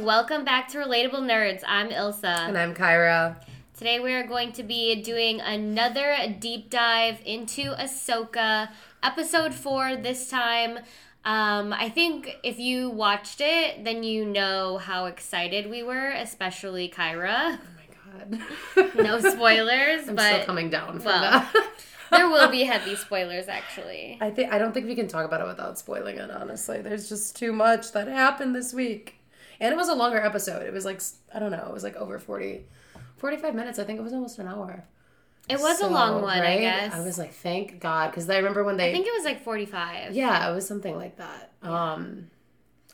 welcome back to Relatable Nerds. I'm Ilsa. And I'm Kyra. Today we are going to be doing another deep dive into Ahsoka, episode four this time. Um, I think if you watched it, then you know how excited we were, especially Kyra. Oh my god. No spoilers, I'm but still coming down from well, that. there will be heavy spoilers actually. I think I don't think we can talk about it without spoiling it, honestly. There's just too much that happened this week. And it was a longer episode. It was like I don't know, it was like over 40 45 minutes. I think it was almost an hour. It was a long one, I guess. I was like, thank God, because I remember when they. I think it was like 45. yeah, it was something like that. Um,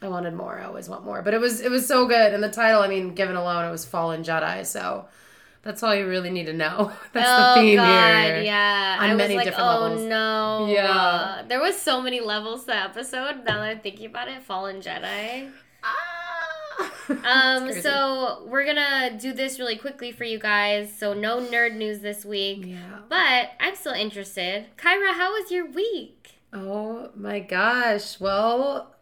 I wanted more. I always want more, but it was it was so good. And the title, I mean, given alone, it was Fallen Jedi. So that's all you really need to know. That's oh the theme god, here. yeah. on I was many like, different oh levels. no. Yeah. Uh, there was so many levels to the episode. Now that I'm thinking about it, Fallen Jedi. Ah! Um, so we're gonna do this really quickly for you guys. So no nerd news this week, yeah. but I'm still interested. Kyra, how was your week? Oh my gosh. Well,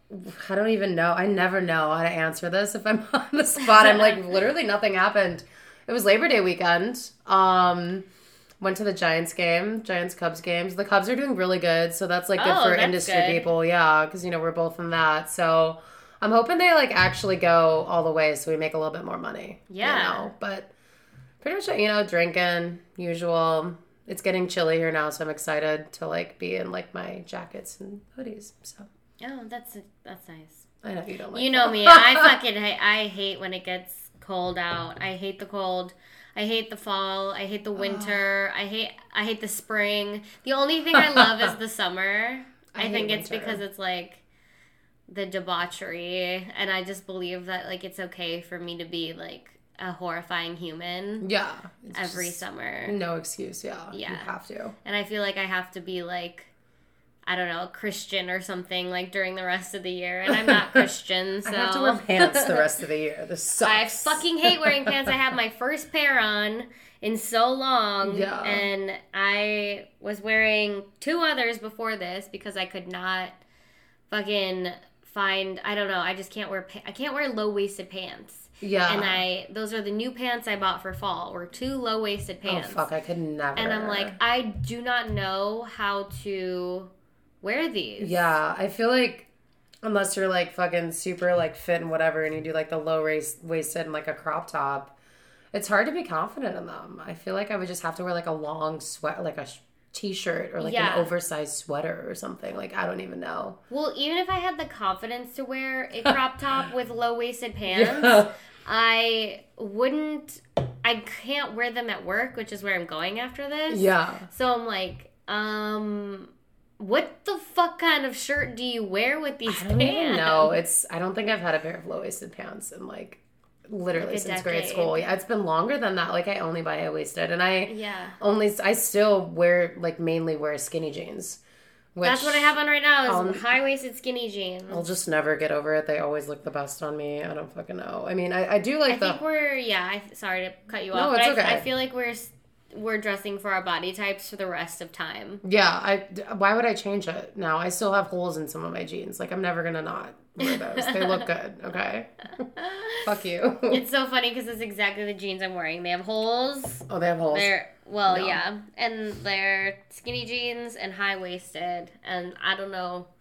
I don't even know. I never know how to answer this if I'm on the spot. I'm like literally nothing happened. It was Labor Day weekend. Um went to the Giants game, Giants Cubs games. The Cubs are doing really good, so that's like good Oh, for industry good. people. Yeah, cuz you know, we're both in that. So I'm hoping they like actually go all the way so we make a little bit more money. you Yeah. know? But pretty much you know, drinking, usual. It's getting chilly here now, so I'm excited to like be in like my jackets and hoodies. So Oh, that's that's nice. I know you don't like. You know fall. me. I fucking hate, I hate when it gets cold out. I hate the cold. I hate the fall. I hate the winter. I hate I hate the spring. The only thing I love is the summer. I I, think it's winter. because it's like the debauchery and I just believe that like it's okay for me to be like a horrifying human yeah, every summer. No excuse. Yeah, you Yeah. have to. And I feel like I have to be like I don't know, Christian or something like during the rest of the year and I'm not Christian, so I have to wear pants the rest of the year. This sucks. I fucking hate wearing pants. I have my first pair on in so long. Yeah. And I was wearing two others before this because I could not fucking find I don't know, I just can't wear pa- I can't wear low-waisted pants. yeah. And I those are the new pants I bought for fall. Were two low-waisted pants. oh pants. fuck, I could never. And I'm like, I do not know how to wear these. yeah, I feel like unless you're like fucking super like fit and whatever, and you do like the low waist waisted and like a crop top, it's hard to be confident in them. I feel like I would just have to wear like a long sweat, like a t-shirt or like Yeah. an oversized sweater or something. Like I don't even know. Well, even if I had the confidence to wear a crop top with low waisted pants, Yeah. I wouldn't. I can't wear them at work, which is where I'm going after this. Yeah. So I'm like, um, what the fuck kind of shirt do you wear with these I don't pants? even know. It's I don't think I've had a pair of low waisted pants in like literally Like a since grade school. Yeah, it's been longer than that. Like I only buy high waisted, and I Yeah. only I still wear like mainly wear skinny jeans. Which That's what I have on right now is high waisted skinny jeans. I'll just never get over it. They always look the best on me. I don't fucking know. I mean, I, I do like I the think we're yeah. I, sorry to cut you No, off, but it's I, okay. I feel like we're we're dressing for our body types for the rest of time. yeah. I why would I change it now? I still have holes in some of my jeans. Like I'm never gonna not wear those. they look good. Okay. Fuck you. It's so funny because it's exactly the jeans I'm wearing. They have holes. oh, they have holes. They're well, No. yeah, and they're skinny jeans and high waisted, and I don't know.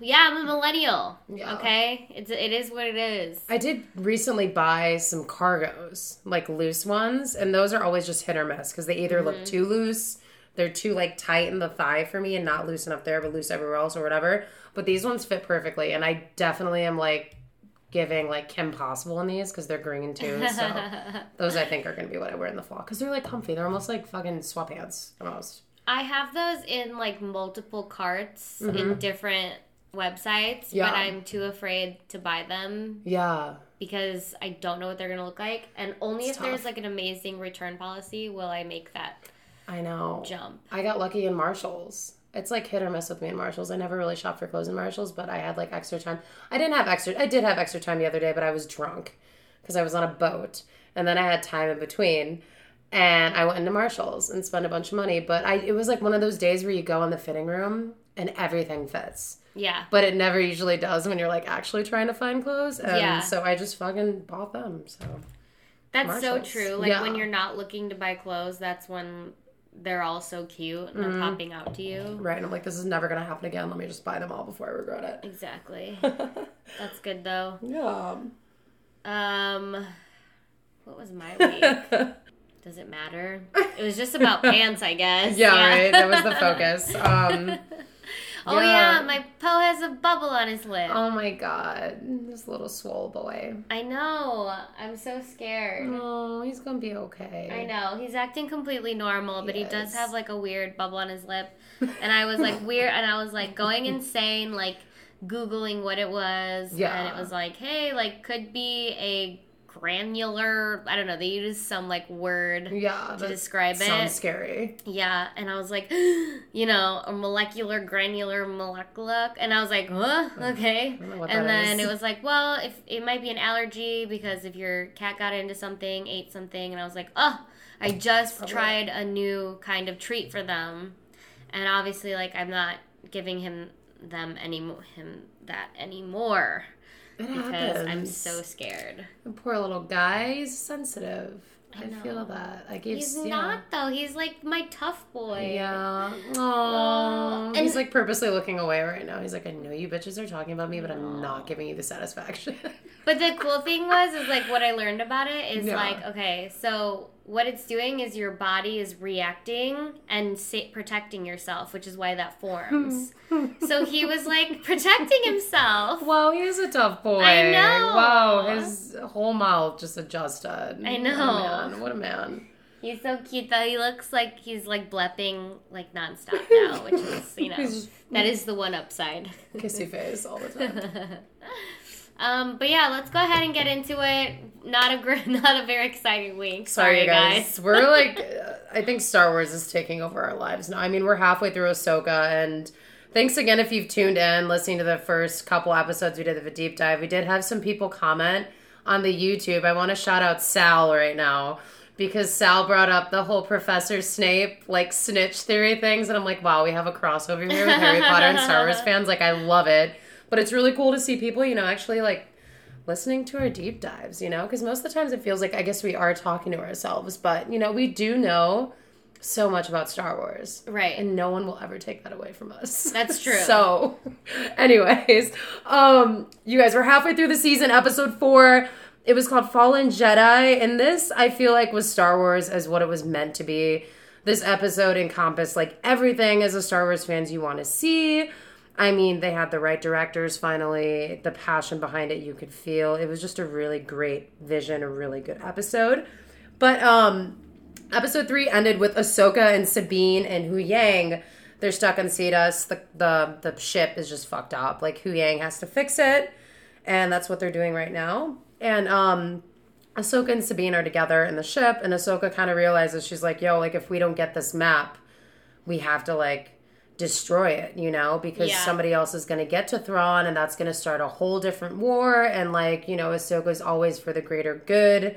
Yeah, I'm a millennial. Yeah. Okay, it's it is what it is. I did recently buy some cargos, like loose ones, and those are always just hit or miss because they either look mm-hmm. too loose, they're too like tight in the thigh for me and not loose enough there, but loose everywhere else or whatever. But these ones fit perfectly, and I definitely am like giving like Kim Possible in these because they're green too. So those I think are gonna be what I wear in the fall because they're like comfy. They're almost like fucking sweatpants almost. I have those in like multiple carts in different websites, Mm-hmm. Yeah. but I'm too afraid to buy them Yeah, because I don't know what they're gonna look like, and only It's if there's like an amazing return policy will I make that I know. jump. I got lucky in Marshalls. It's like hit or miss with me in Marshalls. I never really shop for clothes in Marshalls, but I had like extra time. I didn't have extra. I did have extra time the other day, but I was drunk because I was on a boat, and then I had time in between, and I went into Marshalls and spent a bunch of money. But I, it was like one of those days where you go in the fitting room and everything fits. Yeah. But it never usually does when you're like actually trying to find clothes. And Yeah. so I just fucking bought them. So That's so true. Like Yeah. when you're not looking to buy clothes, that's when they're all so cute and they're popping out to you. right, and I'm like, this is never gonna happen again. Let me just buy them all before I regret it. Exactly. That's good though. yeah. Um, what was my week? Does it matter? It was just about pants, I guess. Yeah, right. That was the focus. Um, Oh Yeah. yeah, my Poe has a bubble on his lip. oh my god, this little swole boy. I know. I'm so scared. Oh, he's gonna be okay. I know. He's acting completely normal, but he does have like a weird bubble on his lip. And I was like weird and I was like going insane, like Googling what it was. Yeah. And it was like, hey, like could be a granular I don't know, they use some like word Yeah, to describe sounds it. Sounds scary. Yeah. And I was like, you know, a molecular granular molecular and I was like, huh? Okay. don't know what And then is. it was like, well, if it might be an allergy because if your cat got into something, ate something, and I was like, oh, I just tried a new kind of treat for them, and obviously, like, I'm not giving him them anymore, him that anymore It because I'm so scared. The poor little guy. He's sensitive. I, know. feel that. I gave. He's yeah. not though. He's like my tough boy. Yeah. Aw. Oh, And- he's like purposely looking away right now. He's like, I know you bitches are talking about me, but I'm not giving you the satisfaction. But the cool thing was, is like what I learned about it is Yeah. like, okay, so what it's doing is your body is reacting and sa- protecting yourself, which is why that forms. so he was like protecting himself. wow, he is a tough boy. I know. Wow, his whole mouth just adjusted. I know. Oh, man. What a man. He's so cute though. He looks like he's like blepping like nonstop now, which is you know just that is the one upside. kissy face all the time. um, but yeah, let's go ahead and get into it. Not a gr- not a very exciting week. Sorry, Sorry, guys. guys. We're like, I think Star Wars is taking over our lives now. I mean, we're halfway through Ahsoka, and thanks again if you've tuned in, listening to the first couple episodes we did of a deep dive. We did have some people comment on the YouTube. I want to shout out Sal right now because Sal brought up the whole Professor Snape like snitch theory things, and I'm like, wow, we have a crossover here with Harry Potter and Star Wars fans. Like, I love it. But it's really cool to see people, you know, actually like listening to our deep dives, you know, because most of the times it feels like I guess we are talking to ourselves, but you know, we do know so much about Star Wars. Right. And no one will ever take that away from us. That's true. so, anyways, um you guys, we're halfway through the season, episode 4. It was called Fallen Jedi, and this I feel like was Star Wars as what it was meant to be. This episode encompassed like everything as a Star Wars fans you want to see. I mean, they had the right directors finally, the passion behind it you could feel. It was just a really great vision, a really good episode. But um episode 3 ended with Ahsoka and Sabine and Huyang. They're stuck on Seatos. The the the ship is just fucked up. Like Huyang has to fix it, and that's what they're doing right now. And um Ahsoka and Sabine are together in the ship, and Ahsoka kind of realizes she's like, "Yo, like if we don't get this map, we have to like destroy it, you know, because Yeah. somebody else is going to get to Thrawn, and that's going to start a whole different war. And like, you know, Ahsoka's always for the greater good."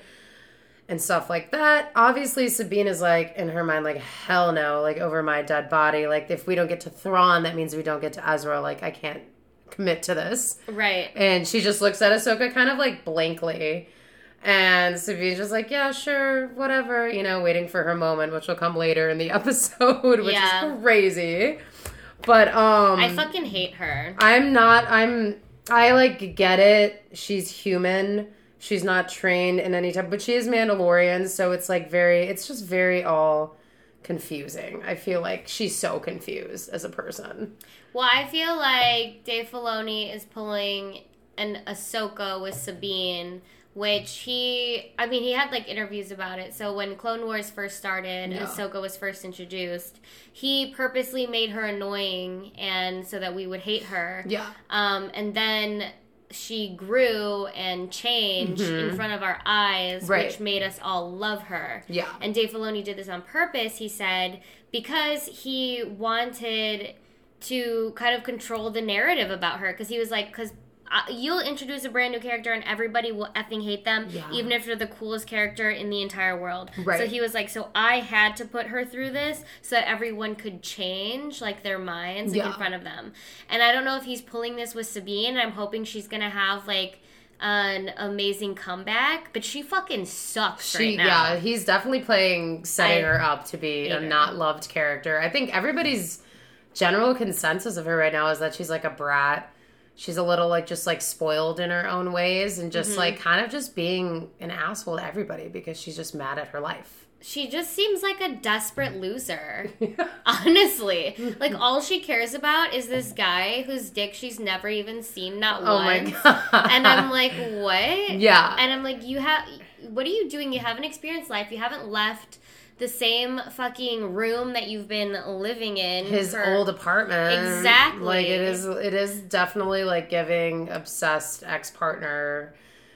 And stuff like that. Obviously, Sabine is like in her mind, like hell no, like over my dead body. Like if we don't get to Thrawn, that means we don't get to Ezra. Like I can't commit to this. Right. And she just looks at Ahsoka kind of like blankly. And Sabine's just like, yeah, sure, whatever, you know, waiting for her moment, which will come later in the episode, which Yeah. is crazy. But um I fucking hate her. I'm not I'm I like get it. She's human. She's not trained in any type but she is Mandalorian, so it's like very it's just very all confusing. I feel like she's so confused as a person. Well, I feel like Dave Filoni is pulling an Ahsoka with Sabine, which he, I mean, he had like interviews about it. So when Clone Wars first started, Yeah. Ahsoka was first introduced. He purposely made her annoying, and so that we would hate her. Yeah. Um, and then she grew and changed in front of our eyes, Right. which made us all love her. Yeah. And Dave Filoni did this on purpose. He said because he wanted to kind of control the narrative about her, because he was like, because you'll introduce a brand new character and everybody will effing hate them, Yeah. even if they're the coolest character in the entire world. Right. So he was like, so I had to put her through this so that everyone could change like their minds like, in front of them. And I don't know if he's pulling this with Sabine. I'm hoping she's gonna have like an amazing comeback, but she fucking sucks She, right now. yeah, he's definitely playing, setting I her up to be a not loved character. I think everybody's general consensus of her right now is that she's like a brat. She's a little like just like spoiled in her own ways and Mm-hmm. just like kind of just being an asshole to everybody because she's just mad at her life. She just seems like a desperate loser. Honestly. Like all she cares about is this guy whose dick she's never even seen not Oh my once. god. And I'm like, what? Yeah. And I'm like, you have what are you doing? You haven't experienced life. You haven't left the same fucking room that you've been living in. his for- old apartment. Exactly. Like it is it is definitely like giving obsessed ex-partner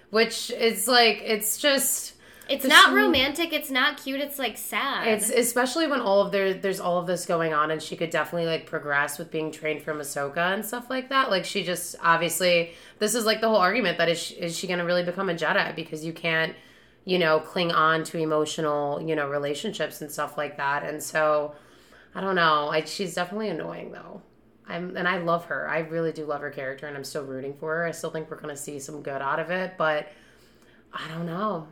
which is like it's just It's not romantic, it's not cute, it's like sad. It's especially when all of there there's all of this going on and she could definitely like progress with being trained from Ahsoka and stuff like that. Like she just obviously this is like the whole argument that is she, is she going to really become a Jedi because you can't you know cling on to emotional you know relationships and stuff like that. And so I don't know. I, she's definitely annoying though. I'm and I love her. I really do love her character and I'm still rooting for her. I still think we're going to see some good out of it, but I don't know.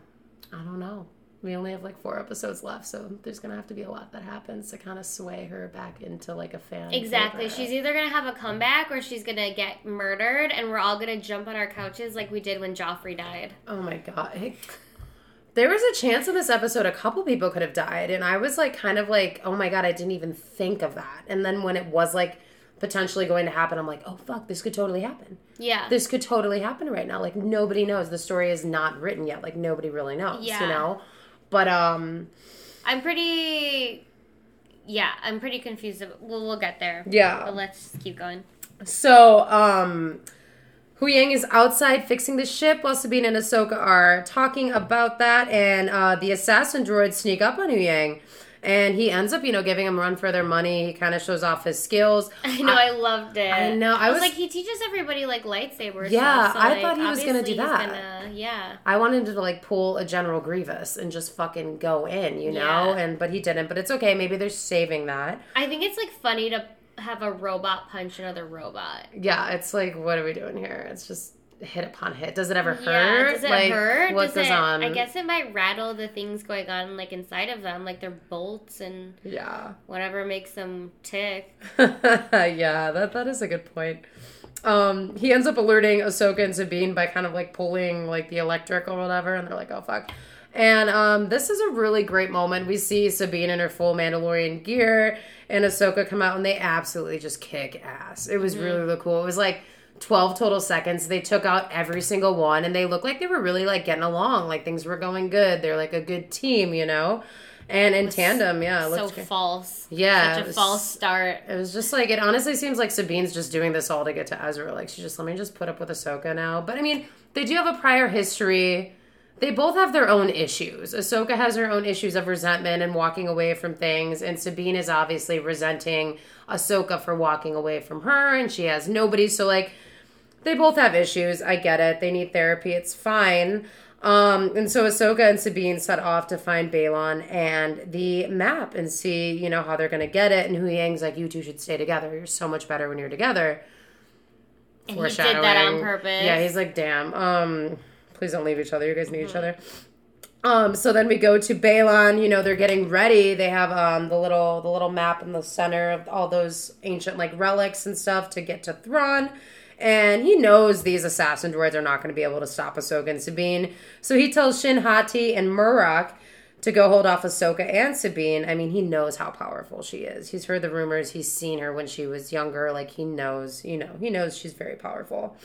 I don't know. We only have like four episodes left, so there's gonna have to be a lot that happens to kind of sway her back into like a fan. Exactly. favorite. She's either gonna have a comeback or she's gonna get murdered, and we're all gonna jump on our couches like we did when Joffrey died. Oh my god. There was a chance in this episode a couple people could have died, and I was like, kind of like, oh my god, I didn't even think of that. And then when it was like potentially going to happen, I'm like, oh fuck, this could totally happen. Yeah. This could totally happen right now. Like nobody knows. The story is not written yet. Like nobody really knows. Yeah. You know. But um, I'm pretty. Yeah, I'm pretty confused. Well, we'll get there. Yeah. But let's keep going. So, um, Huyang is outside fixing the ship while Sabine and Ahsoka are talking about that, and uh, the assassin droids sneak up on Huyang, and he ends up, you know, giving him a run for their money. He kind of shows off his skills. I know, I, loved it. I know, I I was, was- like, he teaches everybody like lightsabers. Yeah, stuff, so, I like, thought he was gonna do that. Gonna, yeah. I wanted to like pull a General Grievous and just fucking go in, you know, Yeah. and but he didn't. But it's okay. Maybe they're saving that. I think it's like funny to have a robot punch another robot. Yeah, it's like, what are we doing here? It's just hit upon hit. Does it ever hurt? Yeah, does it like, hurt? What does goes it, on? I guess it might rattle the things going on like inside of them, like their bolts and Yeah. whatever makes them tick. yeah, that that is a good point. Um, he ends up alerting Ahsoka and Sabine by kind of like pulling like the electric or whatever, and they're like, "Oh fuck." And um, this is a really great moment. We see Sabine in her full Mandalorian gear and Ahsoka come out, and they absolutely just kick ass. It was mm-hmm. really, really cool. It was like 12 total seconds. They took out every single one, and they looked like they were really like getting along. Like things were going good. They're like a good team, you know? And in tandem, yeah, it So good. false. Yeah, Such a false start. It was just like it honestly seems like Sabine's just doing this all to get to Ezra. Like she just let me just put up with Ahsoka now. But I mean, they do have a prior history. They both have their own issues. Ahsoka has her own issues of resentment and walking away from things, and Sabine is obviously resenting Ahsoka for walking away from her, and she has nobody. So like, they both have issues. I get it. They need therapy. It's fine. Um, and so Ahsoka and Sabine set off to find Baylan and the map and see, you know, how they're gonna get it. And Huyang's like, you two should stay together. You're so much better when you're together. And he did that on purpose. Yeah, he's like, damn. Um, please don't leave each other. You guys need each other. Um, so then we go to Baylan. You know, they're getting ready. They have um the little the little map in the center of all those ancient like relics and stuff to get to Thrawn. And he knows these assassin droids are not going to be able to stop Ahsoka and Sabine. So he tells Shin Hati and Marrok to go hold off Ahsoka and Sabine. I mean, he knows how powerful she is. He's heard the rumors. He's seen her when she was younger. Like he knows, you know, he knows she's very powerful.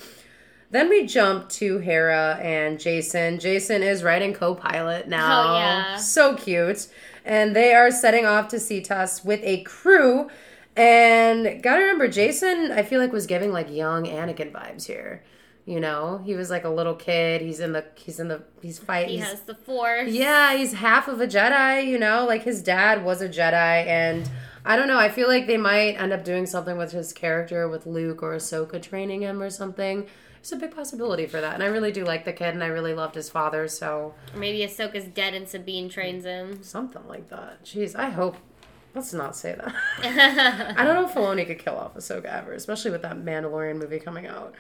Then we jump to Hera and Jacen. Jacen is riding co-pilot now. Oh, yeah. So cute. And they are setting off to Seatos with a crew. And gotta remember, Jacen, I feel like was giving like young Anakin vibes here. You know, he was like a little kid. He's in the he's in the he's fighting. He has the force. Yeah, he's half of a Jedi, you know, like his dad was a Jedi and I don't know, I feel like they might end up doing something with his character with Luke or Ahsoka training him or something. There's a big possibility for that. And I really do like the kid, and I really loved his father, so maybe Ahsoka's dead and Sabine trains him. something like that. Jeez, I hope. Let's not say that. I don't know if Filoni could kill off Ahsoka ever, especially with that Mandalorian movie coming out.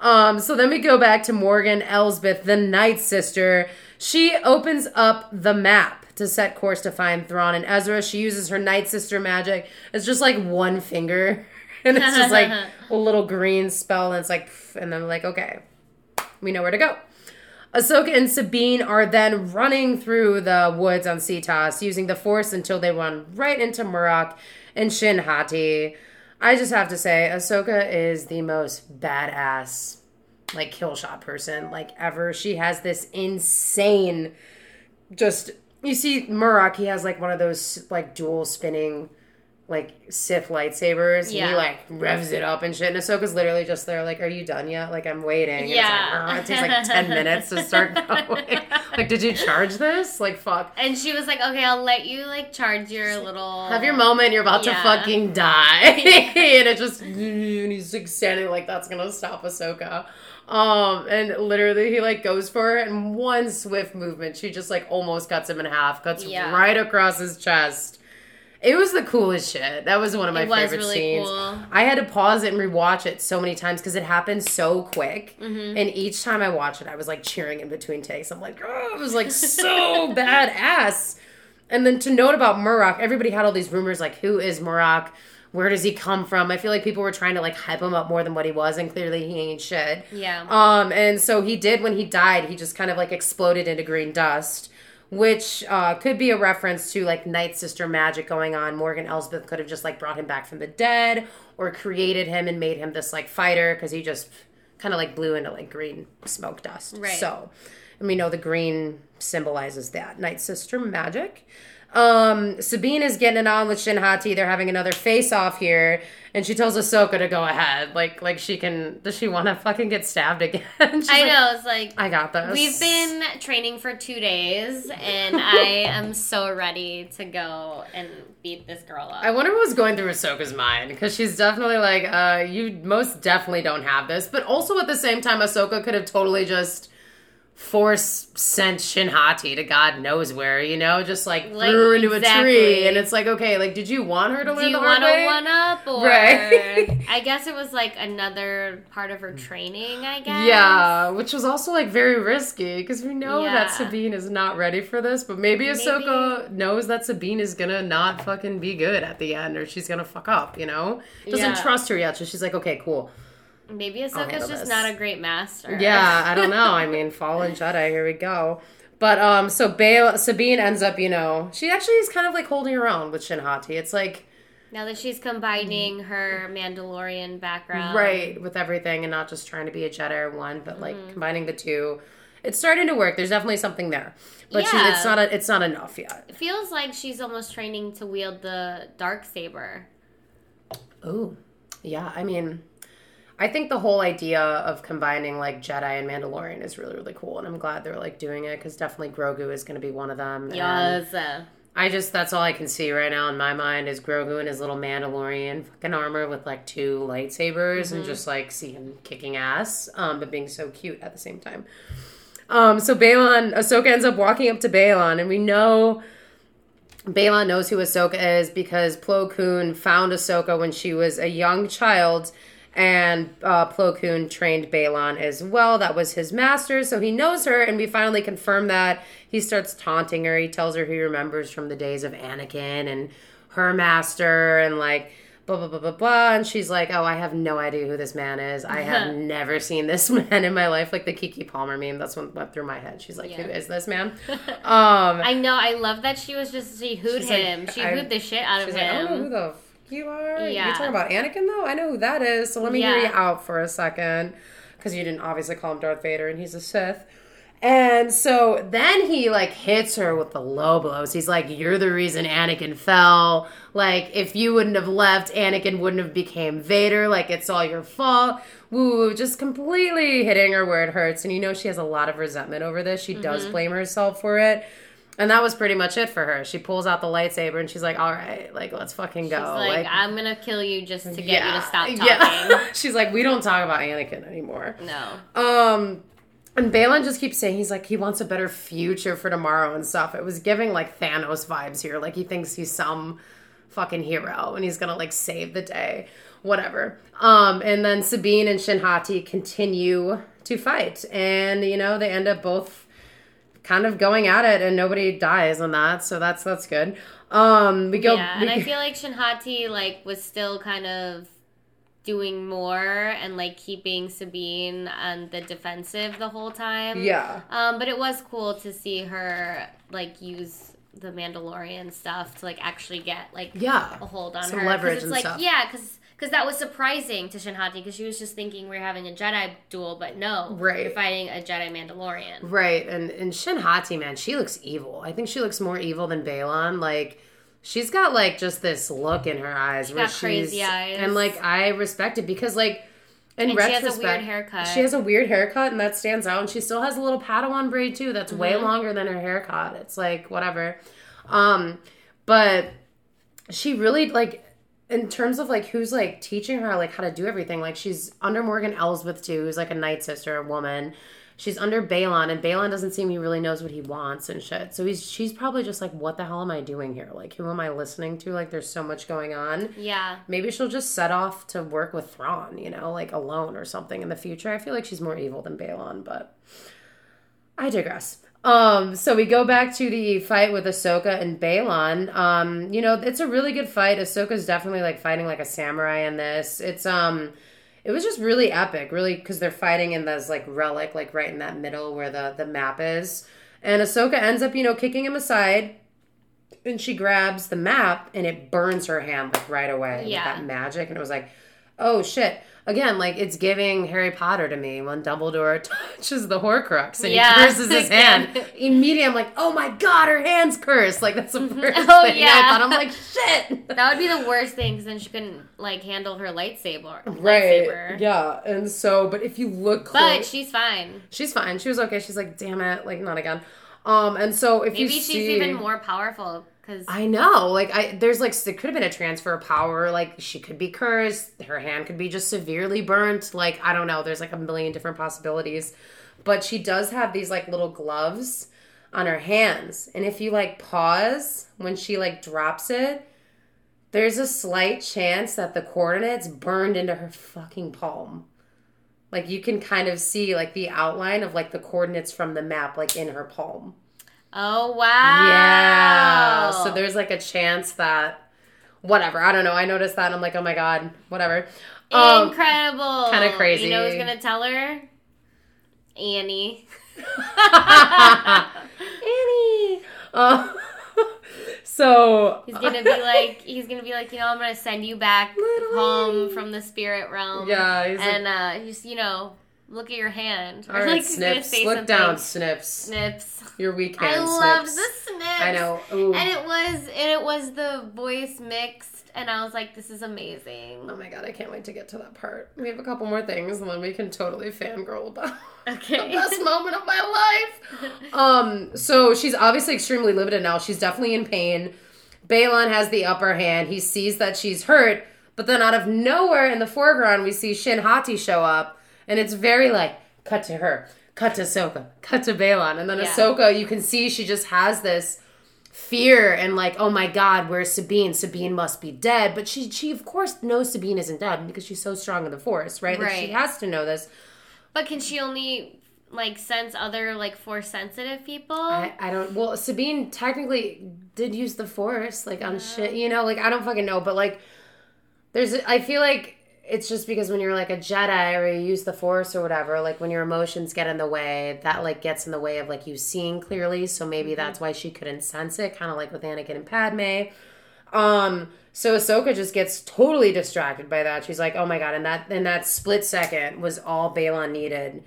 Um, so then we go back to Morgan Elsbeth, the Night Sister. She opens up the map to set course to find Thrawn and Ezra. She uses her Night Sister magic. It's just like one finger, and it's just like a little green spell, and it's like, and then like, okay, we know where to go. Ahsoka and Sabine are then running through the woods on Seatos using the Force until they run right into Marrok and Shin Hati. I just have to say, Ahsoka is the most badass, like, kill shot person, like, ever. She has this insane, just, you see Marrok, he has, like, one of those, like, dual spinning, like, Sith lightsabers. And Yeah. he, like, revs it up and shit. And Ahsoka's literally just there, like, are you done yet? Like, I'm waiting. And it's like, Yeah. "Uh," it takes, like, 10 minutes to start going. like, did you charge this? Like, fuck. And she was like, "Okay, I'll let you like charge your little Have your moment. You're about Yeah. to fucking die, and it just and he's like standing like that's gonna stop Ahsoka. Um, and literally he like goes for it, and one swift movement, she just like almost cuts him in half, cuts Yeah. right across his chest. It was the coolest shit. That was one of my favorite really scenes. cool. I had to pause it and rewatch it so many times because it happened so quick. Mm-hmm. And each time I watched it, I was like cheering in between takes. I'm like, oh, it was like so badass. And then to note about Marrok, everybody had all these rumors like, who is Marrok? Where does he come from? I feel like people were trying to like hype him up more than what he was, and clearly he ain't shit. Yeah. Um, and so he did when he died, he just kind of like exploded into green dust, which uh, could be a reference to like Night Sister magic going on. Morgan Elsbeth could have just like brought him back from the dead or created him and made him this like fighter because he just kind of like blew into like green smoke dust. Right. So, and we know the green symbolizes that Night Sister magic. Um, Sabine is getting it on with Shin Hati. They're having another face off here, and she tells Ahsoka to go ahead. Like, like she can. Does she want to fucking get stabbed again? She's I like, know. It's like I got this. we've been training for two days, and I am so ready to go and beat this girl up. I wonder what was going through Ahsoka's mind because she's definitely like, uh, you most definitely don't have this, but also at the same time, Ahsoka could have totally just force sent Shin Hati to God knows where, you know, just like, Like, threw her into a tree, and it's like, okay, like, did you want her to Do learn you the hard want to one up, or Right. I guess it was like another part of her training. I guess. Yeah, which was also like very risky because we know Yeah. that Sabine is not ready for this, but maybe Ahsoka knows that Sabine is gonna not fucking be good at the end or she's gonna fuck up, you know? Doesn't Yeah. trust her yet, so she's like, okay, cool. Maybe Ahsoka's just this. not a great master. Yeah, I don't know. I mean, Fallen Jedi, here we go. But um, so Bail Sabine ends up, you know, she actually is kind of like holding her own with Shin Hati. It's like Now that she's combining her Mandalorian background, right with everything and not just trying to be a Jedi or one, but like Mm-hmm. combining the two. It's starting to work. There's definitely something there, but she, it's not. A, it's not enough yet. It feels like she's almost training to wield the dark saber. Ooh, yeah. I mean, I think the whole idea of combining like Jedi and Mandalorian is really really cool, and I'm glad they're like doing it because definitely Grogu is going to be one of them. Yes. uh, I just that's all I can see right now in my mind is Grogu in his little Mandalorian fucking armor with like two lightsabers and just like see him kicking ass, um, but being so cute at the same time. Um, so Baylan, Ahsoka ends up walking up to Baylan, and we know Baylan knows who Ahsoka is because Plo Koon found Ahsoka when she was a young child, and uh, Plo Koon trained Baylan as well. That was his master, so he knows her, and we finally confirm that. He starts taunting her. He tells her he remembers from the days of Anakin and her master, and like blah blah blah blah blah. And she's like, "Oh, I have no idea who this man is. I have never seen this man in my life." Like the Keke Palmer meme. That's what went through my head. She's like, Yeah. "Who is this man?" Um, I know. I love that she was just she hooed She's like, him. she I- hooed the shit out of She's like, I don't know who him. the you are. Yeah. You're talking about Anakin, though? I know who that is. So let me hear you out for a second. Because you didn't obviously call him Darth Vader and he's a Sith. And so then he like hits her with the low blows. He's like, "You're the reason Anakin fell. Like, if you wouldn't have left, Anakin wouldn't have became Vader. Like, it's all your fault." Woo, just completely hitting her where it hurts. And you know she has a lot of resentment over this. She does mm-hmm. blame herself for it. And that was pretty much it for her. She pulls out the lightsaber and she's like, "All right, like let's fucking go." She's like, like I'm gonna kill you just to get you to stop talking. Yeah. she's like, "We don't talk about Anakin anymore." No. Um, and Baylan just keeps saying he's like he wants a better future for tomorrow and stuff. It was giving like Thanos vibes here. Like he thinks he's some fucking hero and he's gonna like save the day. Whatever. Um, and then Sabine and Shin Hati continue to fight, and you know they end up both kind of going at it, and nobody dies on that. So that's that's good. Um, we go. Yeah, we, and I feel like Shin Hati like was still kind of doing more and like keeping Sabine on the defensive the whole time. Yeah. Um, but it was cool to see her like use the Mandalorian stuff to like actually get like yeah a hold on Some her. leverage it's and like stuff. yeah, because because that was surprising to Shin Hati because she was just thinking we are having a Jedi duel, but no, Right. you're fighting a Jedi Mandalorian. Right, and and Shin Hati, man, she looks evil. I think she looks more evil than Baylan. Like she's got like just this look in her eyes where got she's crazy eyes. and like I respect it because like in And she has a weird haircut. She has a weird haircut, and that stands out. And she still has a little Padawan braid too. That's way Mm-hmm. longer than her haircut. It's like whatever. Um, but she really like in terms of like who's like teaching her like how to do everything. Like she's under Morgan Elsbeth too, who's like a night sister, a woman. She's under Baylan, and Baylan doesn't seem he really knows what he wants and shit. So he's she's probably just like, what the hell am I doing here? Like, who am I listening to? Like, there's so much going on Yeah. maybe she'll just set off to work with Thrawn, you know, like alone or something in the future. I feel like she's more evil than Baylan, but I digress. Um, so we go back to the fight with Ahsoka and Baylan. Um, you know, it's a really good fight. Ahsoka's definitely like fighting like a samurai in this. It's um it was just really epic, really, because they're fighting in this like relic, like right in that middle where the the map is. And Ahsoka ends up, you know, kicking him aside, and she grabs the map, and it burns her hand like right away. Yeah. with that magic, and it was like, oh shit. Again, like it's giving Harry Potter to me when Dumbledore touches the Horcrux and Yeah. he curses his hand. Immediately, I'm like, oh my god, her hand's cursed. Like that's the first Oh, thing yeah. I thought. I'm like, shit. That would be the worst thing because then she couldn't like handle her lightsaber. Right. Lightsaber. Yeah. And so, but if you look close, But she's fine. she's fine. She was okay. She's like, damn it, like not again. Um, and so if you Maybe she's see, even more powerful because I know, like I there's like there could have been a transfer of power. Like she could be cursed. Her hand could be just severely burnt. Like I don't know. There's like a million different possibilities. But she does have these like little gloves on her hands, and if you like pause when she like drops it. There's a slight chance that the coordinates burned into her fucking palm. Like you can kind of see like the outline of like the coordinates from the map like in her palm. Oh wow, Yeah. So there's like a chance that whatever. I don't know. I noticed that and I'm like, oh my god, whatever. Um, incredible, kinda crazy. You know who's gonna tell her? Annie. Annie. Uh, so He's gonna be like, he's gonna be like, you know, I'm gonna send you back Little home from the spirit realm. yeah, he's like, and uh, he's you know, look at your hand. all right, like snips, look something. down, snips. Snips. Your weak I hand, loved snips. the snips. I know. Ooh. And it was and it was the voice mixed, and I was like, this is amazing. Oh my god, I can't wait to get to that part. We have a couple more things and then we can totally fangirl about Okay. the best moment of my life. Um, so she's obviously extremely limited now. She's definitely in pain. Baylan has the upper hand. He sees that she's hurt, but then out of nowhere in the foreground, we see Shin Hati show up, and it's very like cut to her, cut to Ahsoka, cut to Baylan, and then Yeah. Ahsoka. You can see she just has this fear and like, oh my god, where's Sabine? Sabine must be dead. But she, she of course knows Sabine isn't dead because she's so strong in the Force, right? Like she has to know this. But can she only like sense other like force sensitive people? I, I don't. Well, Sabine technically did use the Force, like on shit. You know, like I don't fucking know, but like, there's. I feel like it's just because when you're like a Jedi or you use the Force or whatever, like when your emotions get in the way, that like gets in the way of like you seeing clearly. So maybe that's why she couldn't sense it, kind of like with Anakin and Padme. Um. So Ahsoka just gets totally distracted by that. She's like, "Oh my god!" And that in that split second was all Baylan needed.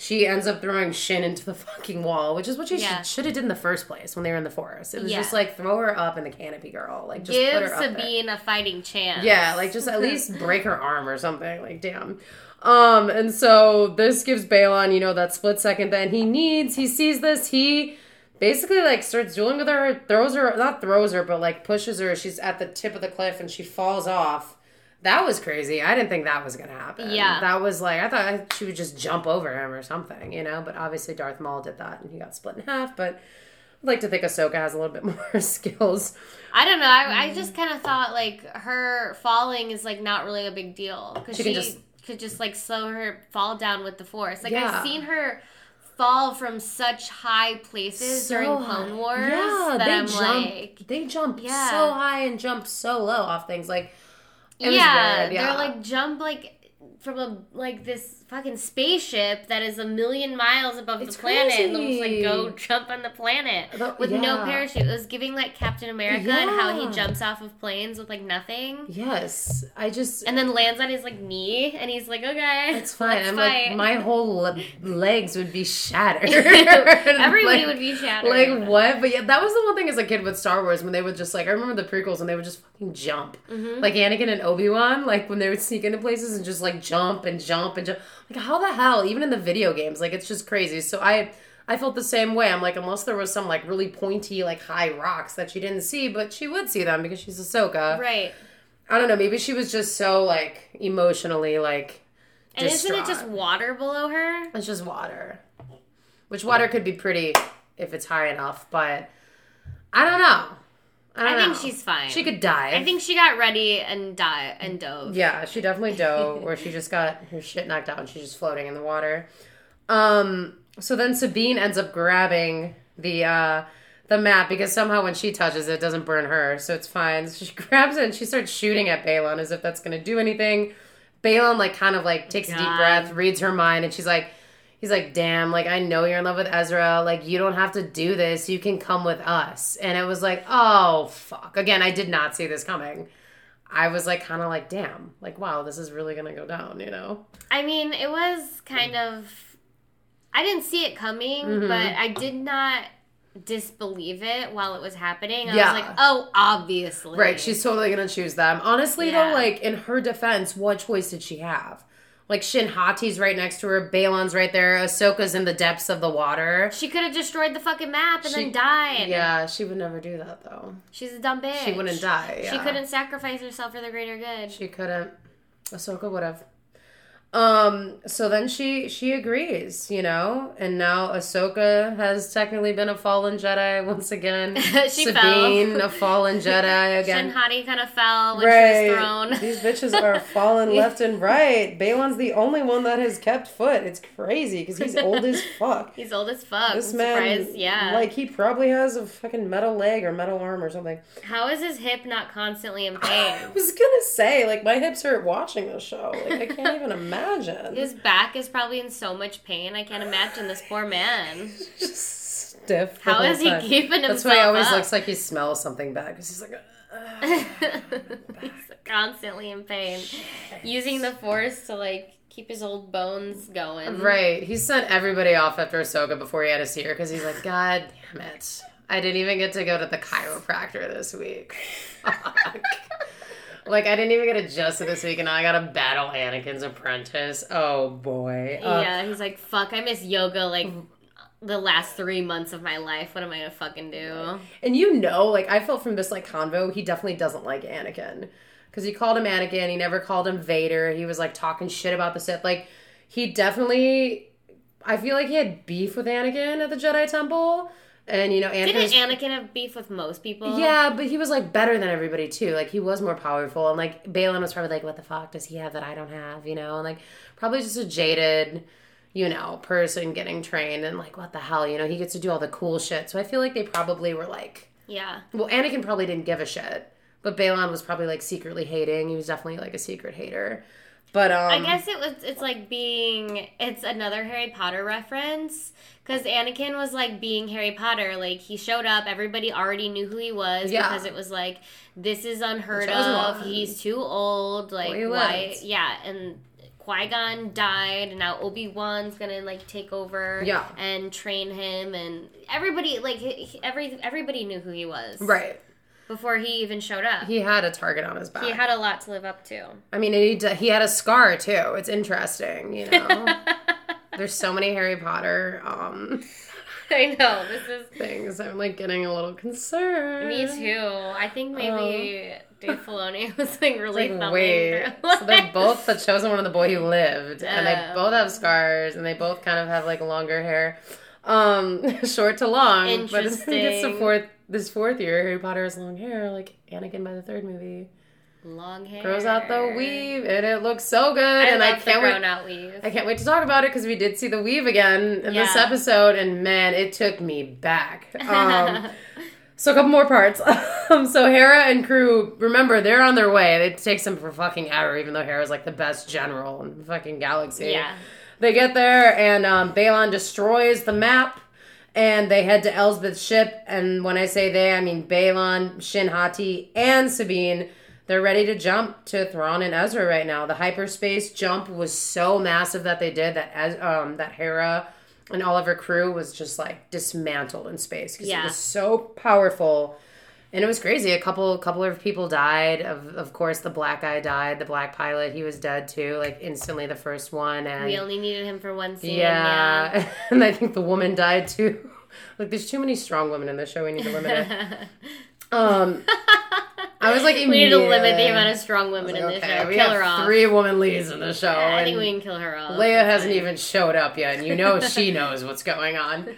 She ends up throwing Shin into the fucking wall, which is what she Yeah. should, have did in the first place when they were in the forest. It was Yeah. just like throw her up in the canopy, girl. Like just Give put her up there. A fighting chance. Yeah, like just at least break her arm or something. Like damn. Um, and so this gives Baylan, you know, that split second that he needs. He sees this. He basically like starts dueling with her, throws her, not throws her, but like pushes her. She's at the tip of the cliff and she falls off. That was crazy. I didn't think that was gonna happen. Yeah. that was like I thought she would just jump over him or something, you know. But obviously Darth Maul did that and he got split in half. But I'd like to think Ahsoka has a little bit more skills. I don't know. I, I mm. just kind of thought like her falling is like not really a big deal because She she, just- could just like slow her fall down with the force. Like Yeah. I've seen her fall from such high places during So Clone high. Wars Yeah, that they I'm jump. like, they jump Yeah. so high and jump so low off things. Like it yeah, yeah. they're like jump like from a like this fucking spaceship that is a million miles above It's the planet and they'll just like go jump on the planet with no parachute. It was giving like Captain America and how he jumps off of planes with like nothing. yes, I just And then lands on his like knee and he's like, Okay. It's fine. I'm fight." like, my whole le- legs would be shattered. Everybody Like- would be shattered. Like what? But yeah, that was the one thing as a kid with Star Wars when they would just like I remember the prequels and they would just jump, Mm-hmm. like Anakin and Obi Wan, like when they would sneak into places and just like jump and jump and jump. Like how the hell? Even in the video games, like it's just crazy. So I. I felt the same way. I'm like, unless there was some like really pointy, like high rocks that she didn't see, but she would see them because she's Ahsoka. Right. I don't know. Maybe she was just so like emotionally like. And isn't it just water below her? It's just water. Which water could be pretty if it's high enough, but I don't know. I, I think know. she's fine. She could die. I think she got ready and dive and dove. Yeah, she definitely dove, or she just got her shit knocked out and she's just floating in the water. Um. So then Sabine ends up grabbing the uh the map because somehow when she touches it, it doesn't burn her, so it's fine. So she grabs it and she starts shooting at Baylan as if that's gonna do anything. Baylan like kind of like takes a deep breath, reads her mind, and she's like. He's like, damn, like I know you're in love with Ezra. Like you don't have to do this. You can come with us. And it was like, oh fuck. Again, I did not see this coming. I was like, kind of like, damn, like wow, this is really gonna go down. You know? I mean, it was kind of. I didn't see it coming, Mm-hmm. but I did not disbelieve it while it was happening. I Yeah. was like, oh, obviously. Right. She's totally gonna choose them. Honestly, Yeah. though, like in her defense, what choice did she have? Like Shin Hati's right next to her, Baylan's right there, Ahsoka's in the depths of the water. She could have destroyed the fucking map and She- then died. Yeah, she would never do that though. She's a dumb bitch. She wouldn't die. She couldn't sacrifice herself for the greater good. She couldn't. Ahsoka would have. Um. So then she she agrees, you know, and now Ahsoka has technically been a fallen Jedi once again. She Sabine, fell. a fallen Jedi again. Shin Hati kind of fell when she was thrown. These bitches are falling left and right. Baylan's the only one that has kept foot. It's crazy because he's old as fuck. He's old as fuck. This I'm man, surprised. Yeah. like he probably has a fucking metal leg or metal arm or something. How is his hip not constantly in pain? I was gonna say, like my hips hurt watching this show. Like I can't even imagine. His back is probably in so much pain. I can't imagine this poor man. Just stiff. How is How whole is he time. keeping That's why he always up? looks like he smells something bad because he's like. "Ugh." He's constantly in pain. Using the force to like keep his old bones going. Right. He sent everybody off after Ahsoka before he had to see her because he's like, God damn it. I didn't even get to go to the chiropractor this week. Like, I didn't even get adjusted this week, and now I got to battle Anakin's apprentice. Oh, boy. Uh, yeah, he's like, fuck, I miss yoga like the last three months of my life. What am I gonna fucking do? And you know, like, I felt from this, like, convo, he definitely doesn't like Anakin. Because he called him Anakin, he never called him Vader. He was, like, talking shit about the Sith. Like, he definitely. I feel like he had beef with Anakin at the Jedi Temple. And, you know, Anakin. Didn't was- Anakin have beef with most people? Yeah, but he was like better than everybody too. Like he was more powerful, and like Baylan was probably like, "What the fuck does he have that I don't have?" You know, and like probably just a jaded, you know, person getting trained, and like, what the hell, you know, he gets to do all the cool shit. So I feel like they probably were like, Yeah. well, Anakin probably didn't give a shit, but Baylan was probably like secretly hating. He was definitely like a secret hater. But um, I guess it was. It's like being. It's another Harry Potter reference because Anakin was like being Harry Potter. Like he showed up, everybody already knew who he was Yeah. because it was like this is unheard of. He's too old. Like why? Yeah, and Qui Gon died, and now Obi Wan's gonna like take over. Yeah. and train him, and everybody like every everybody knew who he was. right, before he even showed up. he had a target on his back. He had a lot to live up to. I mean, he he had a scar too. It's interesting, you know. There's so many Harry Potter um, I know this is things. I'm like getting a little concerned. me too. I think maybe Dave Filoni was like really like, wait. so they're both the chosen one of the boy who lived, and they Oh. both have scars, and they both kind of have like longer hair, um, short to long. Interesting. But it's, it's the fourth, this fourth year, Harry Potter has long hair, like Anakin by the third movie. long hair Grows out the weave, and it looks so good, I and I can't wait. out weave. I can't wait to talk about it because we did see the weave again in this episode, and man, it took me back. Um, so a couple more parts. um, so Hera and crew, remember they're on their way. It takes them for fucking ever, even though Hera's like the best general in the fucking galaxy. yeah. They get there, and um, Baylan destroys the map, and they head to Elsbeth's ship. And when I say they, I mean Baylan, Shinhati, and Sabine. They're ready to jump to Thrawn and Ezra right now. The hyperspace jump was so massive that they did that Ez- um, that Hera and all of her crew was just like dismantled in space because Yeah. it was so powerful. And it was crazy. A couple couple of people died. Of of course, the black guy died. The black pilot, he was dead too. Like instantly, the first one. And We only needed him for one scene. yeah, and I think the woman died too. Like, there's too many strong women in this show. We need to limit it. Um, I was like, we need to limit the amount of strong women in this okay, show. we Kill have her off. three woman leads in the show, I think we can kill her off. Leia hasn't even showed up yet, and you know she knows what's going on.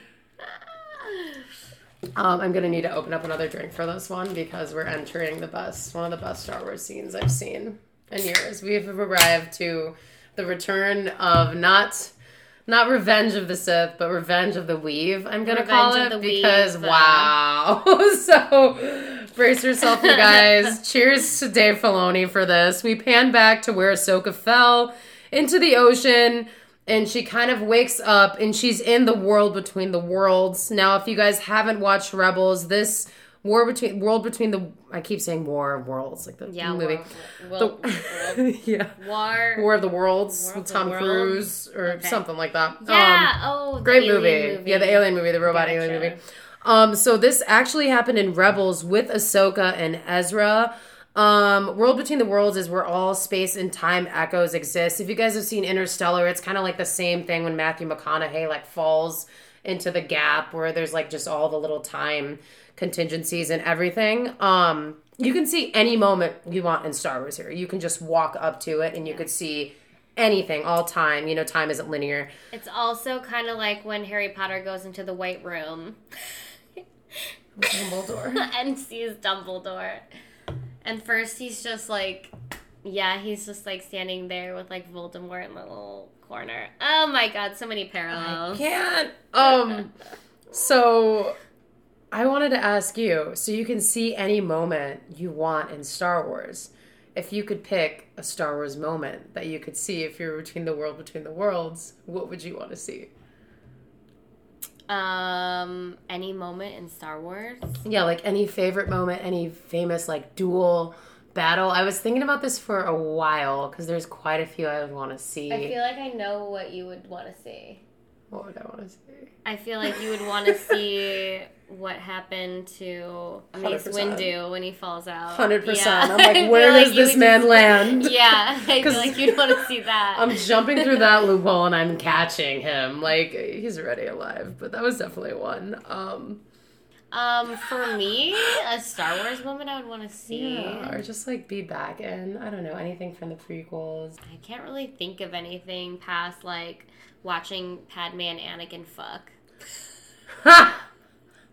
Um, I'm gonna need to open up another drink for this one because we're entering the best, one of the best Star Wars scenes I've seen in years. We have arrived to the return of not, not Revenge of the Sith, but Revenge of the Weave. I'm gonna Revenge call it because Weave, uh, wow. so brace yourself, you guys. Cheers to Dave Filoni for this. We pan back to where Ahsoka fell into the ocean and she kind of wakes up and she's in the world between the worlds. Now, if you guys haven't watched Rebels, this war between world between the I keep saying war of worlds like the Yeah, movie. World, The- yeah. war. War of the Worlds War with Tom? Cruise or Okay. something like that. Yeah. Um, oh, great alien movie. Yeah, the alien movie, the robot alien movie. Um, so this actually happened in Rebels with Ahsoka and Ezra. Um, World Between the Worlds is where all space and time echoes exist. If you guys have seen Interstellar, it's kind of like the same thing when Matthew McConaughey like falls into the gap where there's like just all the little time contingencies and everything. Um, you can see any moment you want in Star Wars here. You can just walk up to it and you could see anything all time. You know, time isn't linear. It's also kind of like when Harry Potter goes into the White Room Dumbledore. and sees Dumbledore. And first he's just like, yeah, he's just like standing there with like Voldemort in the little corner. Oh my god, so many parallels. I can't. Um, so I wanted to ask you so you can see any moment you want in Star Wars. If you could pick a Star Wars moment that you could see if you're between the world between the worlds, what would you want to see? Um, any moment in Star Wars? Yeah, like any favorite moment, any famous like duel battle. I was thinking about this for a while because there's quite a few I would want to see. I feel like I know what you would want to see. what would I want to see? I feel like you would want to see what happened to Mace 100%. Windu when he falls out. Hundred percent. Yeah. I'm like, where does you this man just- land? Yeah, I feel like you'd want to see that. I'm jumping through that loophole and I'm catching him. Like he's already alive, but that was definitely one. Um, Um, for me, a Star Wars moment I would want to see. yeah, or just like be back in. I don't know anything from the prequels. I can't really think of anything past like watching Padme and Anakin fuck.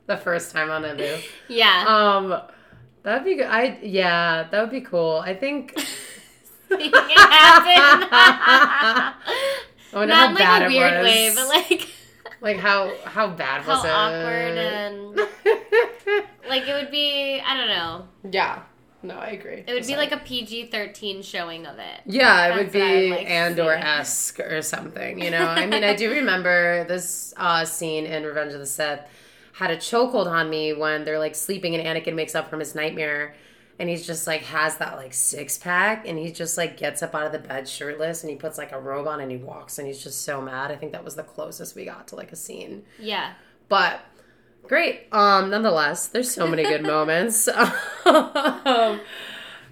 The first time on Naboo. Yeah, Um, that'd be good. I yeah, that would be cool. I think. it happened. I wonder Not how in like bad a it weird was. way, but like like how how bad how was it? awkward and like it would be. I don't know. yeah. No, I agree. It would be like a PG thirteen showing of it. Yeah, it would That's what would be like Andor esque or something, you know. I mean, I do remember this uh, scene in Revenge of the Sith had a chokehold on me when they're like sleeping and Anakin wakes up from his nightmare and he's just like has that like six pack and he just like gets up out of the bed shirtless and he puts like a robe on and he walks and he's just so mad. I think that was the closest we got to like a scene. Yeah. But great. Um, nonetheless, there's so many good moments. um,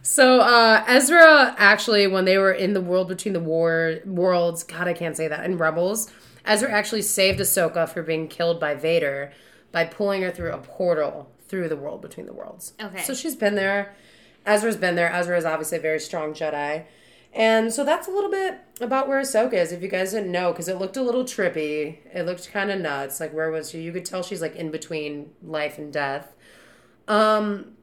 so uh, Ezra actually, when they were in the world between the war worlds, God, I can't say that in Rebels, Ezra actually saved Ahsoka for being killed by Vader by pulling her through a portal through the world between the worlds. Okay. So she's been there. Ezra's been there. Ezra is obviously a very strong Jedi. And so that's a little bit about where Ahsoka is, if you guys didn't know, because it looked a little trippy. It looked kind of nuts. Like, where was she? You could tell she's like in between life and death. Um,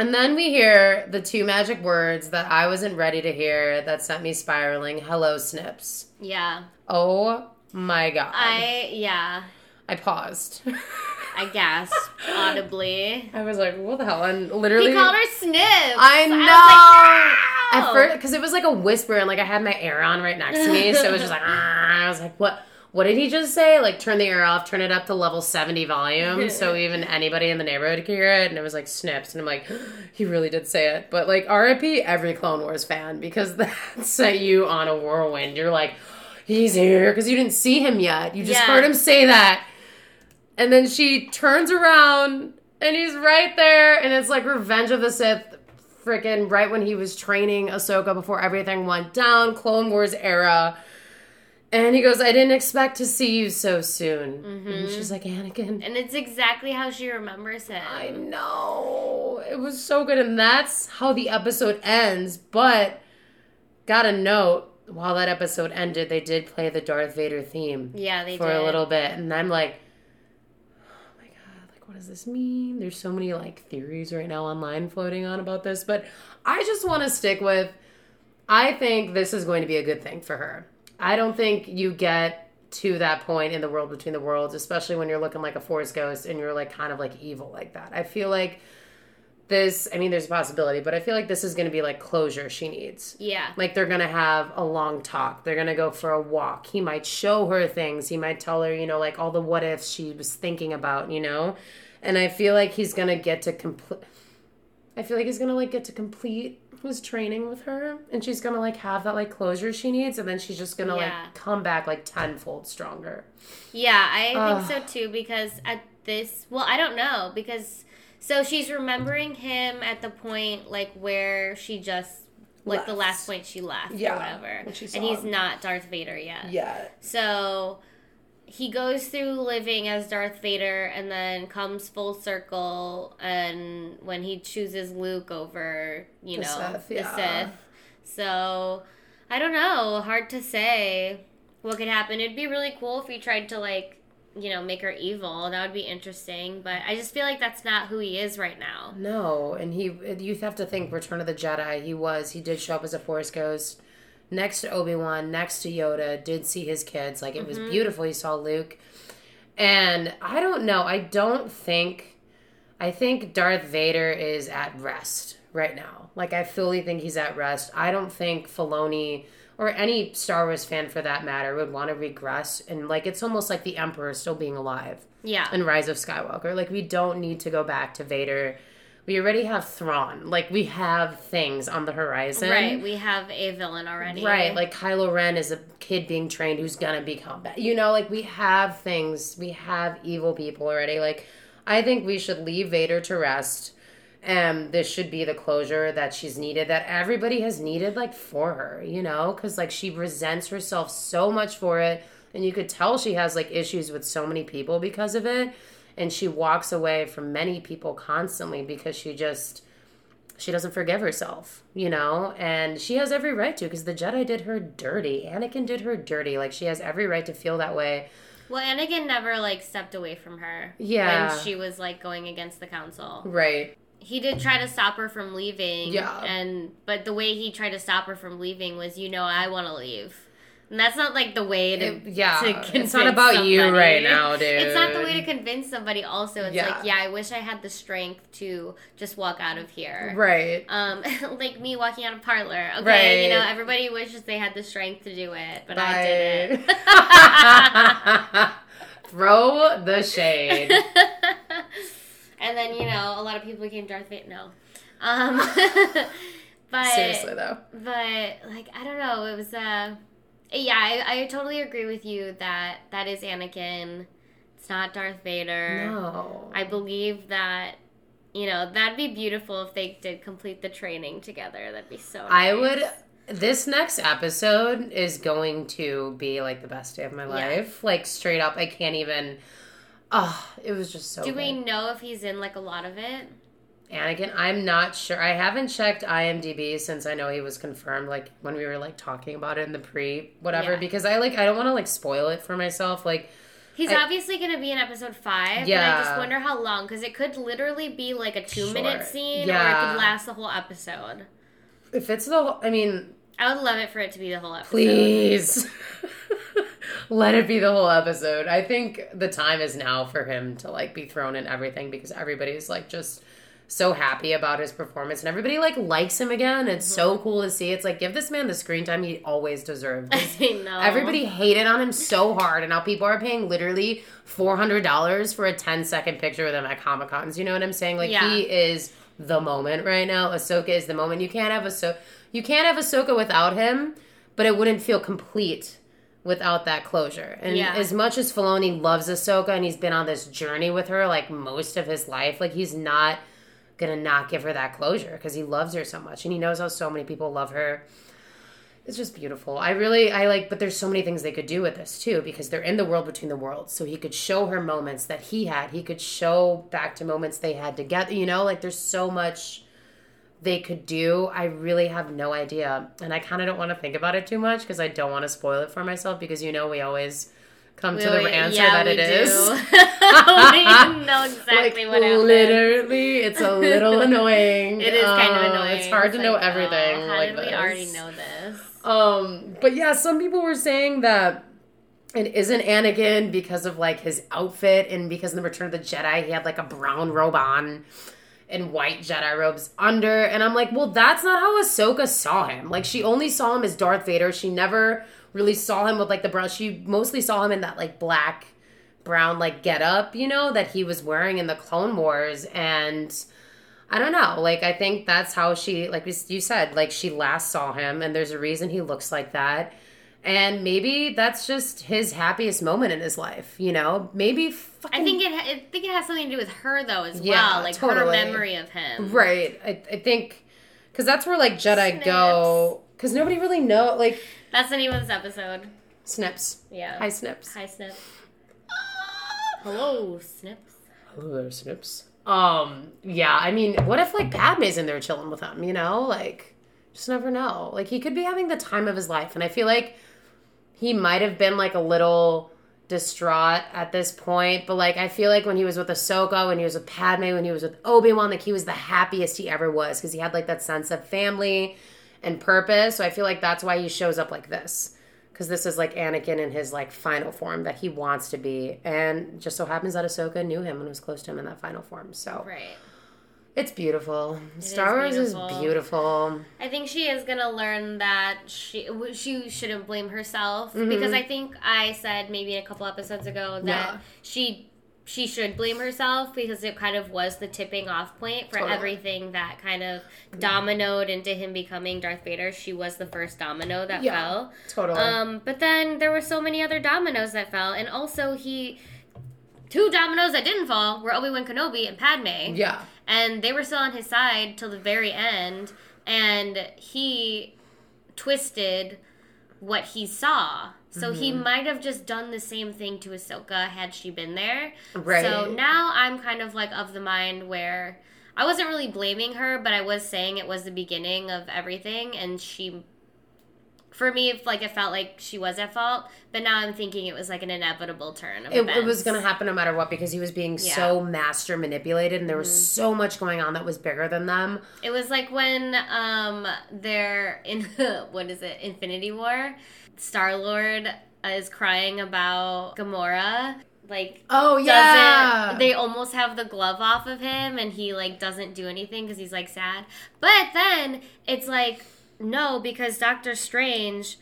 and then we hear the two magic words that I wasn't ready to hear that sent me spiraling. Hello, Snips. Yeah. Oh my god. I yeah. I paused. I gasped audibly. I was like, what the hell? And literally. He called her Snips. I know. I like, At first, because it was like a whisper, and like I had my air on right next to me, so it was just like, "Ah," I was like, what? What did he just say? Like, turn the air off, turn it up to level 70 volume, so even anybody in the neighborhood could hear it. And it was like snips. And I'm like, he really did say it. But like, RIP every Clone Wars fan, because that set you on a whirlwind. You're like, he's here, because you didn't see him yet. You just Yeah. heard him say that. And then she turns around, and he's right there. And it's like Revenge of the Sith freaking right when he was training Ahsoka before everything went down, Clone Wars era. And he goes, I didn't expect to see you so soon. And mm-hmm. she's like, Anakin. And it's exactly how she remembers him. I know. It was so good. And that's how the episode ends. But, got a note, while that episode ended, they did play the Darth Vader theme yeah, they for did. a little bit. And I'm like, oh my God, like, what does this mean? There's so many, like, theories right now online floating on about this. But I just want to stick with, I think this is going to be a good thing for her. I don't think you get to that point in the world between the worlds, especially when you're looking like a forest ghost and you're like kind of like evil like that. I feel like this, I mean, there's a possibility, but I feel like this is going to be like closure she needs. Yeah. Like they're gonna have a long talk. They're gonna go for a walk. He might show her things. He might tell her, you know, like all the what ifs she was thinking about, you know. And I feel like he's gonna get to complete. I feel like he's gonna like get to complete his training with her, and she's gonna like have that like closure she needs, and then she's just gonna Yeah. like come back like tenfold stronger. Yeah, I Ugh. think so too because at this, well, I don't know because so she's remembering him at the point like where she just like the last point she left Yeah, or whatever. And he's him. not Darth Vader yet. Yeah. So he goes through living as Darth Vader and then comes full circle and when he chooses Luke over, you The know, Sith, the yeah. Sith. So I don't know, hard to say what could happen. It'd be really cool if he tried to like, you know, make her evil. That would be interesting, but I just feel like that's not who he is right now. No, and he you have to think Return of the Jedi. He was he did show up as a Force ghost next to Obi Wan, next to Yoda. Did see his kids. Like it was mm-hmm. beautiful. He saw Luke, and I don't know. I don't think. I think Darth Vader is at rest right now. Like I fully think he's at rest. I don't think Filoni or any Star Wars fan for that matter would want to regress and like it's almost like the Emperor still being alive Yeah. and Rise of Skywalker. Like we don't need to go back to Vader. We already have Thrawn. Like we have things on the horizon. Right, we have a villain already. Right, like Kylo Ren is a kid being trained who's gonna become bad. You know, like we have things. We have evil people already. Like I think we should leave Vader to rest. And this should be the closure that she's needed, that everybody has needed, like for her, you know, because like she resents herself so much for it, and you could tell she has like issues with so many people because of it, and she walks away from many people constantly because she just she doesn't forgive herself, you know? And she has every right to because the Jedi did her dirty. Anakin did her dirty. Like, she has every right to feel that way. Well, Anakin never like stepped away from her. Yeah. When she was like going against the council. Right. He did try to stop her from leaving. Yeah. And but the way he tried to stop her from leaving was, you know, I want to leave. And that's not like the way to It- yeah. to It's not about you right now, dude. It's not the way to convince somebody. Also, it's Yeah. like, yeah, I wish I had the strength to just walk out of here. Right. Um, like me walking out of parlor. Okay, you know, everybody wishes they had the strength to do it, but I didn't. Throw the shade. and then you know a lot of people became Darth Vader. No, um, but Seriously, though. but like I don't know. It was uh, yeah. I, I totally agree with you that that is Anakin. It's not Darth Vader. No. I believe that. You know that'd be beautiful if they did complete the training together. That'd be so. I would this next episode is going to be like the best day of my life. Like straight up, I can't even. Oh, it was just so. Do good. we know if he's in like a lot of it? Anakin, I'm not sure. I haven't checked IMDb since I know he was confirmed. Like when we were like talking about it in the pre whatever, Yeah. because I like I don't want to like spoil it for myself. Like He's I- obviously going to be in episode five. Yeah. Yeah. I just wonder how long because it could literally be like a two minute Sure. scene or it could last the whole episode. if it's the, whole- I mean, I would love it for it to be the whole episode. please. Let it be the whole episode. I think the time is now for him to like be thrown in everything because everybody's like just so happy about his performance and everybody like likes him again. It's mm-hmm. so cool to see. It's like give this man the screen time he always deserved. I know. Everybody hated on him so hard, and now people are paying literally four hundred dollars for a 10 second picture with him at Comic Cons. You know what I'm saying? Like Yeah. he is the moment right now. Ahsoka is the moment. You can't have Ahsoka. You can't have Ahsoka without him, but it wouldn't feel complete without that closure. And Yeah. as much as Filoni loves Ahsoka and he's been on this journey with her like most of his life, like he's not gonna not give her that closure because he loves her so much and he knows how so many people love her it's just beautiful. I really I like but there's so many things they could do with this too because they're in the world between the worlds. So he could show her moments that he had. He could show back to moments they had together, you know? Like there's so much they could do. I really have no idea. And I kind of don't want to think about it too much because I don't want to spoil it for myself because you know we always come to the We- answer yeah, that we it is. we know exactly like what happened. literally, it's a little annoying. It is kind of Uh, annoying. It's hard to know like, oh, everything. how like did we already know this? Um, but yeah, some people were saying that it isn't Anakin because of like his outfit and because in the Return of the Jedi he had like a brown robe on and white Jedi robes under. And I'm like, well, that's not how Ahsoka saw him. Like she only saw him as Darth Vader. She never really saw him with like the brown. She mostly saw him in that like black, brown like get up, you know, that he was wearing in the Clone Wars and. I don't know. Like, I think that's how she, like you said, like she last saw him, and there's a reason he looks like that. And maybe that's just his happiest moment in his life, you know? Maybe fucking. I think it. I think it has something to do with her though as Yeah, well, like her memory of him. Right. I, I think. Because that's where, like, Jedi go. Because nobody really know. Like, That's the name of this episode. Snips. Yeah. Hi, Snips. Hi, Snips. Hello, Snips. Hello there, Snips. Um, yeah, I mean, what if, like, Padme's in there chilling with him, you know? Like, just never know. Like, he could be having the time of his life. And I feel like he might have been, like, a little distraught at this point. But, like, I feel like when he was with Ahsoka, when he was with Padme, when he was with Obi-Wan, like, he was the happiest he ever was because he had, like, that sense of family and purpose. So I feel like that's why he shows up like this. Because this is like Anakin in his like final form that he wants to be, and just so happens that Ahsoka knew him and was close to him in that final form. So Right. it's beautiful. Star Wars beautiful. is beautiful. I think she is gonna learn that she she shouldn't blame herself Mm-hmm. because I think I said maybe a couple episodes ago that Yeah. she she should blame herself because it kind of was the tipping off point for Totally. everything that kind of dominoed into him becoming Darth Vader. She was the first domino that Yeah. fell. Totally. Um, but then there were so many other dominoes that fell, and also he two dominoes that didn't fall were Obi Wan Kenobi and Padme yeah. and they were still on his side till the very end and he twisted what he saw so he Mm-hmm. might have just done the same thing to Ahsoka had she been there. Right. So now I'm kind of like of the mind where I wasn't really blaming her, but I was saying it was the beginning of everything, and she, for me, if like it felt like she was at fault. But now I'm thinking it was like an inevitable turn. Of It, it was going to happen no matter what because he was being so master manipulated and there was Mm-hmm. so much going on that was bigger than them. It was like when um they're in what is it Infinity War, Star Lord is crying about Gamora. Like Oh, yeah. they almost have the glove off of him and he like doesn't do anything because he's like sad. But then it's like no because Doctor Strange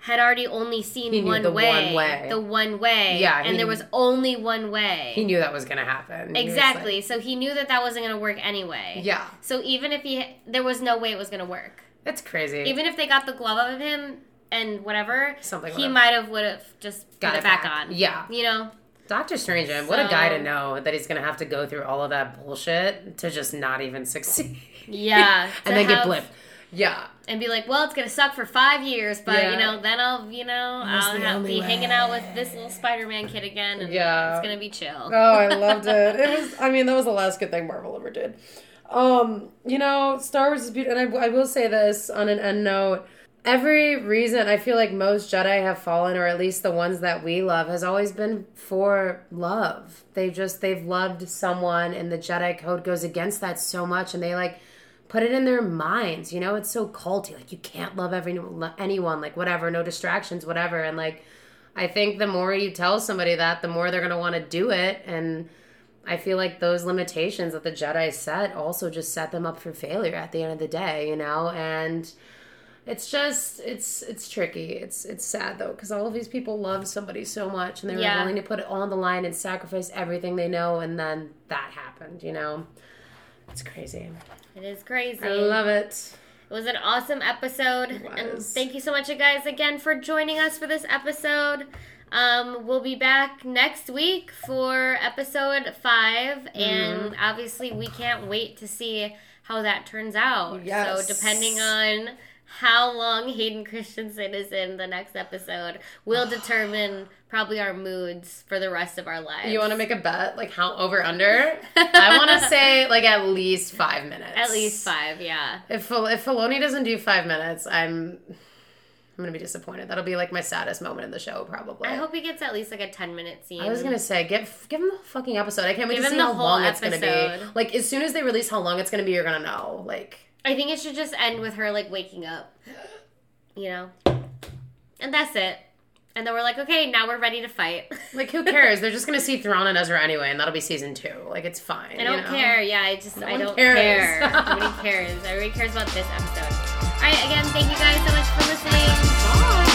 had already only seen He one the way, one way. the one way, Yeah, and he- there was only one way. he knew that was going to happen. He exactly. like- so he knew that that wasn't going to work anyway. yeah. So even if he, there was no way it was going to work. That's crazy. Even if they got the glove out of him and whatever, Something he might have would have just Got it back, back. on. Yeah. you know. Doctor Strange, man, what a guy to know that he's going to have to go through all of that bullshit to just not even succeed. Yeah, and then get have- blipped. Yeah. and be like, well, it's gonna suck for five years, but Yeah. you know, then I'll, you know, That's I'll have, only be hanging out with this little Spider-Man kid again, and Yeah. it's gonna be chill. Oh, I loved it. It was. I mean, that was the last good thing Marvel ever did. Um, you know, Star Wars is beautiful, and I, I will say this on an end note. Every reason I feel like most Jedi have fallen, or at least the ones that we love, has always been for love. They just they've loved someone, and the Jedi code goes against that so much, and they like put it in their minds. You know, it's so culty. Like you can't love every anyone, like whatever, no distractions, whatever, and like. I think the more you tell somebody that, the more they're going to want to do it. And I feel like those limitations that the Jedi set also just set them up for failure at the end of the day, you know? And it's just it's it's tricky. It's it's sad though cuz all of these people love somebody so much and they were Yeah. willing to put it all on the line and sacrifice everything they know and then that happened, you know? It's crazy. It is crazy. I love it. It was an awesome episode. And thank you so much, you guys, again for joining us for this episode. Um, we'll be back next week for episode 5 Mm-hmm. And obviously, we can't wait to see how that turns out. Yes. So, depending on how long Hayden Christensen is in the next episode, will determine probably our moods for the rest of our lives. You want to make a bet like how over under? I want to say like at least 5 minutes. At least five, yeah. If if Filoni doesn't do 5 minutes, I'm I'm gonna be disappointed. That'll be like my saddest moment in the show, probably. I hope he gets at least like a 10 minute scene. I was gonna say, give give him the fucking episode. I can't wait Give to see how long it's gonna be. Like as soon as they release how long it's gonna be, you're gonna know. Like I think it should just end with her like waking up. You know? And that's it. And then we're like, okay, now we're ready to fight. like who cares? They're just gonna see Thrawn and Ezra anyway, and that'll be season two. Like it's fine. I don't you know? care. Yeah, I just I don't cares. care. Nobody cares. Everybody cares about this episode. All right, again, thank you guys so much for listening.